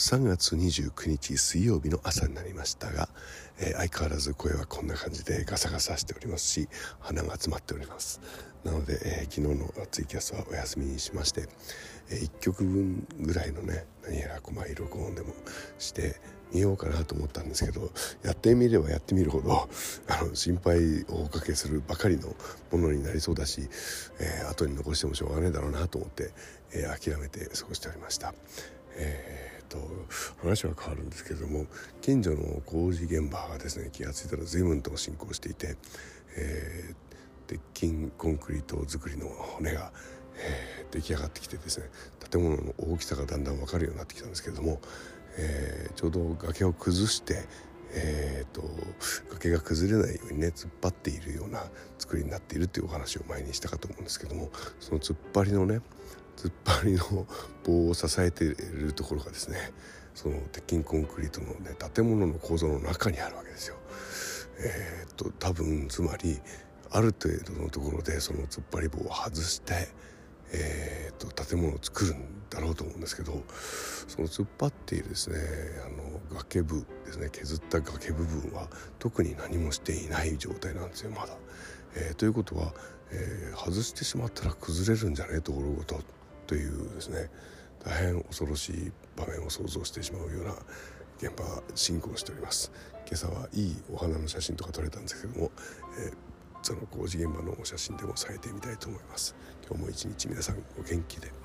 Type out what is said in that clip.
3月29日水曜日の朝になりましたが、えー、相変わらず声はこんな感じでガサガサしておりますし鼻が詰まっておりますなので、えー、昨日のツイキャスはお休みにしまして、えー、1曲分ぐらいのね何やら細い録音でもしてみようかなと思ったんですけどやってみればやってみるほど あの心配をおかけするばかりのものになりそうだし、えー、後に残してもしょうがないだろうなと思って、えー、諦めて過ごしておりました。えーと、話は変わるんですけども近所の工事現場がですね気が付いたら随分と進行していて、えー、鉄筋コンクリート作りの骨が、えー、出来上がってきてですね建物の大きさがだんだん分かるようになってきたんですけども、えー、ちょうど崖を崩してえーと、崖が崩れないようにね突っ張っているような作りになっているっていうお話を前にしたかと思うんですけどもその突っ張りのね突っ張りの棒を支えているところがですねその鉄筋コンクリートのね建物の構造の中にあるわけですよ。えー、っと多分つまりある程度のところでその突っ張り棒を外してえーと、建物を作るんだろうと思うんですけどその突っ張っているですねあの崖部ですね削った崖部分は特に何もしていない状態なんですよまだ。えー、ということは、えー、外してしまったら崩れるんじゃねえところごとというですね大変恐ろしい場面を想像してしまうような現場が進行しております。今朝はいいお花の写真とか撮れたんですけども、えーその工事現場の写真でもされてみたいと思います。今日も一日皆さんお元気で。